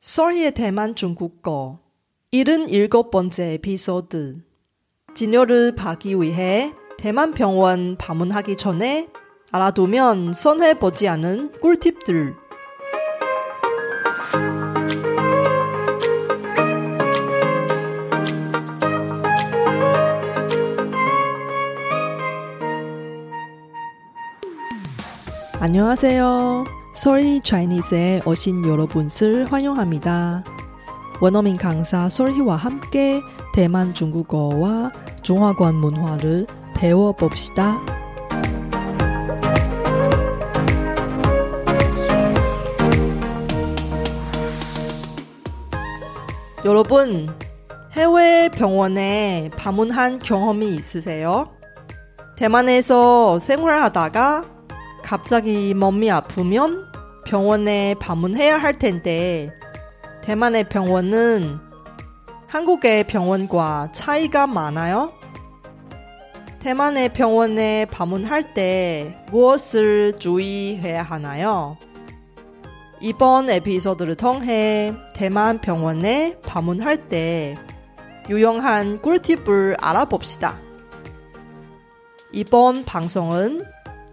Sorry의 대만 중국어 77번째 에피소드 진료를 받기 위해 대만 병원 방문하기 전에 알아두면 손해보지 않은 꿀팁들 안녕하세요. Sorry Chinese에 오신 여러분을 환영합니다. 원어민 강사 솔희와 함께 대만 중국어와 중화권 문화를 배워봅시다. 여러분, 해외 병원에 방문한 경험이 있으세요? 대만에서 생활하다가 갑자기 몸이 아프면 병원에 방문해야 할 텐데 대만의 병원은 한국의 병원과 차이가 많아요. 대만의 병원에 방문할 때 무엇을 주의해야 하나요? 이번 에피소드를 통해 대만 병원에 방문할 때 유용한 꿀팁을 알아봅시다. 이번 방송은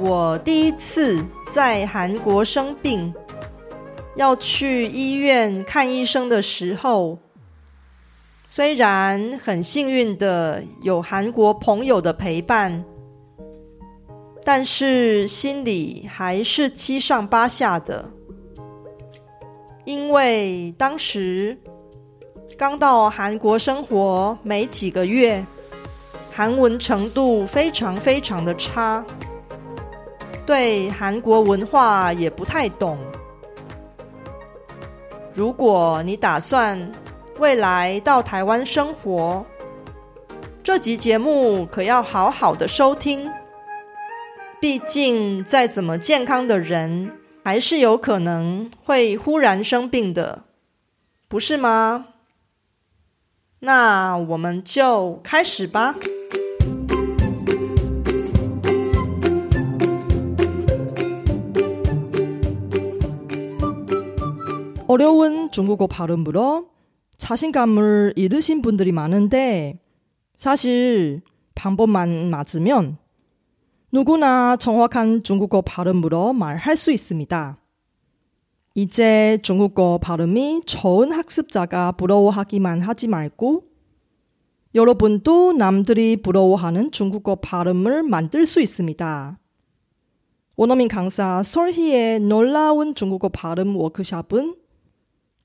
我第一次在韩国生病，要去医院看医生的时候，虽然很幸运的有韩国朋友的陪伴，但是心里还是七上八下的，因为当时刚到韩国生活没几个月，韩文程度非常非常的差。对韩国文化也不太懂。如果你打算未来到台湾生活，这集节目可要好好的收听。毕竟再怎么健康的人，还是有可能会忽然生病的，不是吗？那我们就开始吧。 어려운 중국어 발음으로 자신감을 잃으신 분들이 많은데 사실 방법만 맞으면 누구나 정확한 중국어 발음으로 말할 수 있습니다. 이제 중국어 발음이 좋은 학습자가 부러워하기만 하지 말고 여러분도 남들이 부러워하는 중국어 발음을 만들 수 있습니다. 원어민 강사 설희의 놀라운 중국어 발음 워크샵은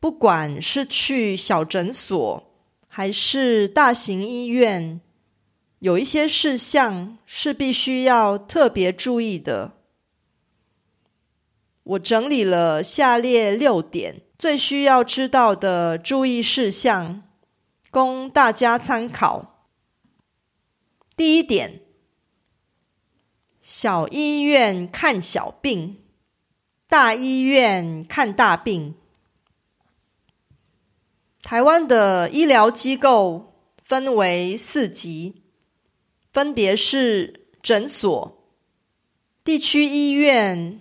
不管是去小诊所还是大型医院，有一些事项是必须要特别注意的。我整理了下列六点最需要知道的注意事项，供大家参考。第一点，小医院看小病，大医院看大病。台湾的医疗机构分为四级，分别是诊所、地区医院、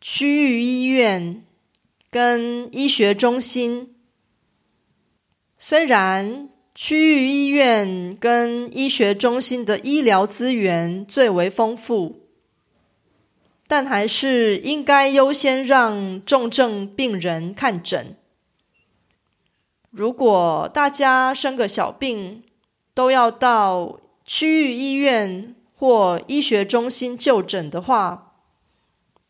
区域医院跟医学中心。虽然区域医院跟医学中心的医疗资源最为丰富，但还是应该优先让重症病人看诊。如果大家生个小病，都要到区域医院或医学中心就诊的话，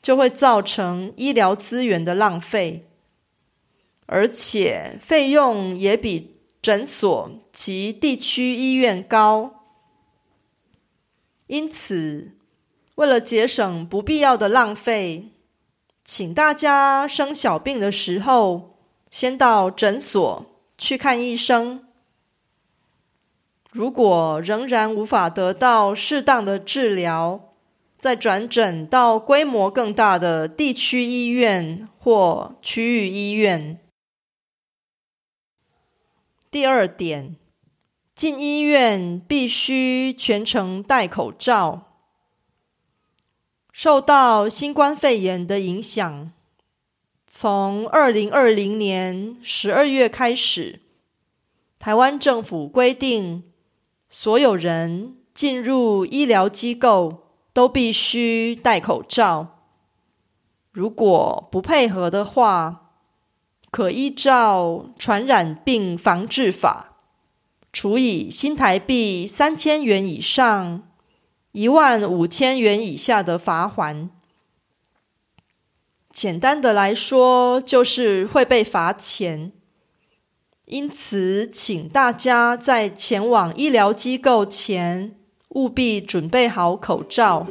就会造成医疗资源的浪费，而且费用也比诊所及地区医院高。因此，为了节省不必要的浪费，请大家生小病的时候，先到诊所去看医生。如果仍然无法得到适当的治疗，再转诊到规模更大的地区医院或区域医院。第二点，进医院必须全程戴口罩。受到新冠肺炎的影响，从二零二零年十二月开始，台湾政府规定。所有人进入医疗机构都必须戴口罩。如果不配合的话，可依照《传染病防治法》处以新台币三千元以上一万五千元以下的罚款。简单的来说，就是会被罚钱。因此，请大家在前往医疗机构前，务必准备好口罩。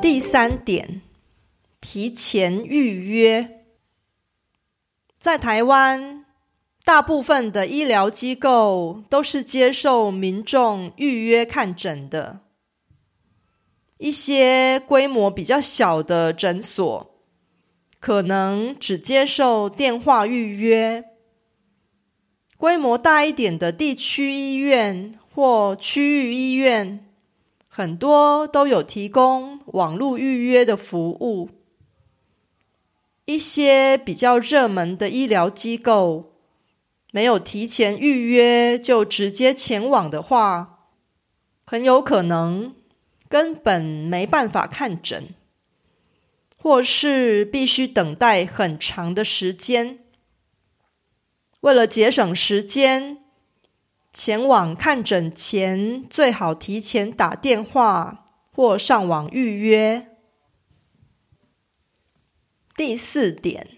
第三点，提前预约。在台湾，大部分的医疗机构都是接受民众预约看诊的。一些规模比较小的诊所，可能只接受电话预约；规模大一点的地区医院或区域医院，很多都有提供网络预约的服务。一些比较热门的医疗机构，没有提前预约就直接前往的话，很有可能。根本没办法看诊，或是必须等待很长的时间。为了节省时间，前往看诊前最好提前打电话或上网预约。第四点，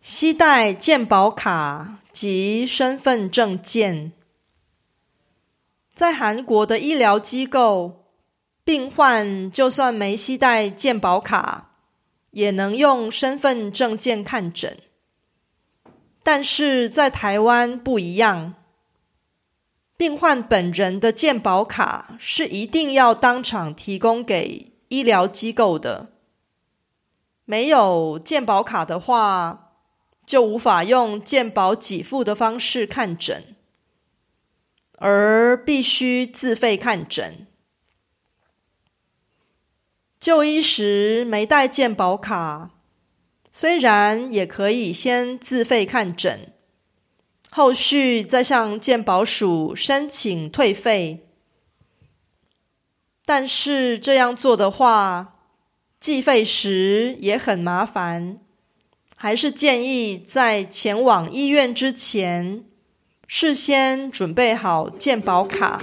携带健保卡及身份证件，在韩国的医疗机构。病患就算没携带健保卡，也能用身份证件看诊。但是在台湾不一样，病患本人的健保卡是一定要当场提供给医疗机构的。没有健保卡的话，就无法用健保给付的方式看诊，而必须自费看诊。就医时没带健保卡，虽然也可以先自费看诊，后续再向健保署申请退费，但是这样做的话，计费时也很麻烦，还是建议在前往医院之前，事先准备好健保卡。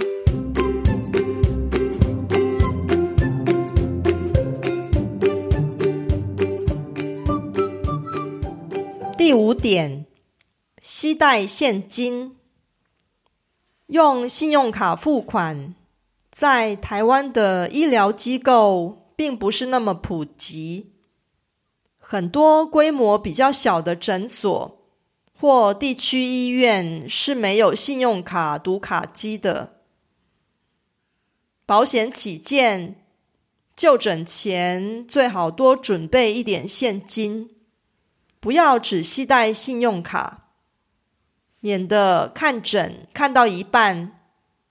第五点，携带现金，用信用卡付款，在台湾的医疗机构并不是那么普及。很多规模比较小的诊所或地区医院是没有信用卡读卡机的。保险起见，就诊前最好多准备一点现金。不要只携带信用卡，免得看诊看到一半，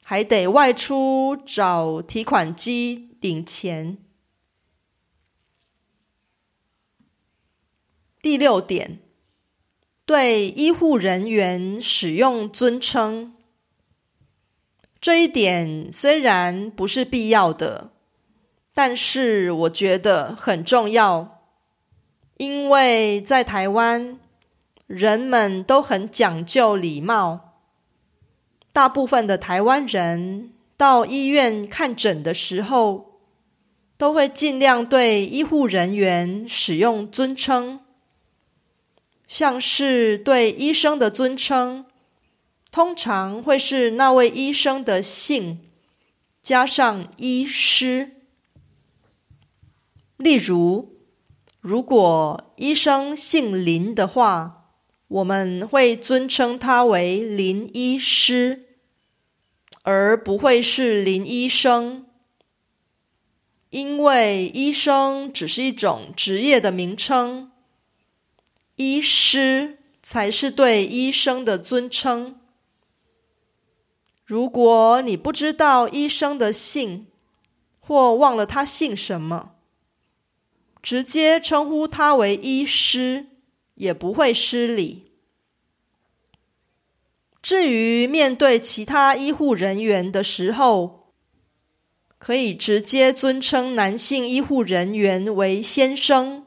还得外出找提款机领钱。第六点，对医护人员使用尊称，这一点虽然不是必要的，但是我觉得很重要，因为在台湾，人们都很讲究礼貌。大部分的台湾人到医院看诊的时候，都会尽量对医护人员使用尊称，像是对医生的尊称。通常会是那位医生的姓加上医师。例如，如果医生姓林的话，我们会尊称他为林医师，而不会是林医生，因为医生只是一种职业的名称，医师才是对医生的尊称。如果你不知道医生的姓，或忘了他姓什么，直接称呼他为医师，也不会失礼。至于面对其他医护人员的时候，可以直接尊称男性医护人员为先生，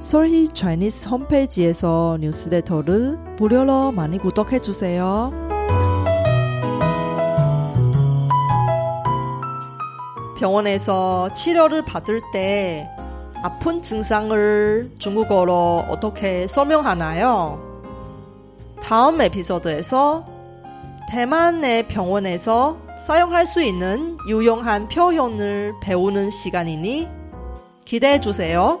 솔희 차이니스 홈페이지에서 뉴스레터를 무료로 많이 구독해 주세요. 병원에서 치료를 받을 때 아픈 증상을 중국어로 어떻게 설명하나요? 다음 에피소드에서 대만의 병원에서 사용할 수 있는 유용한 표현을 배우는 시간이니 기대해 주세요.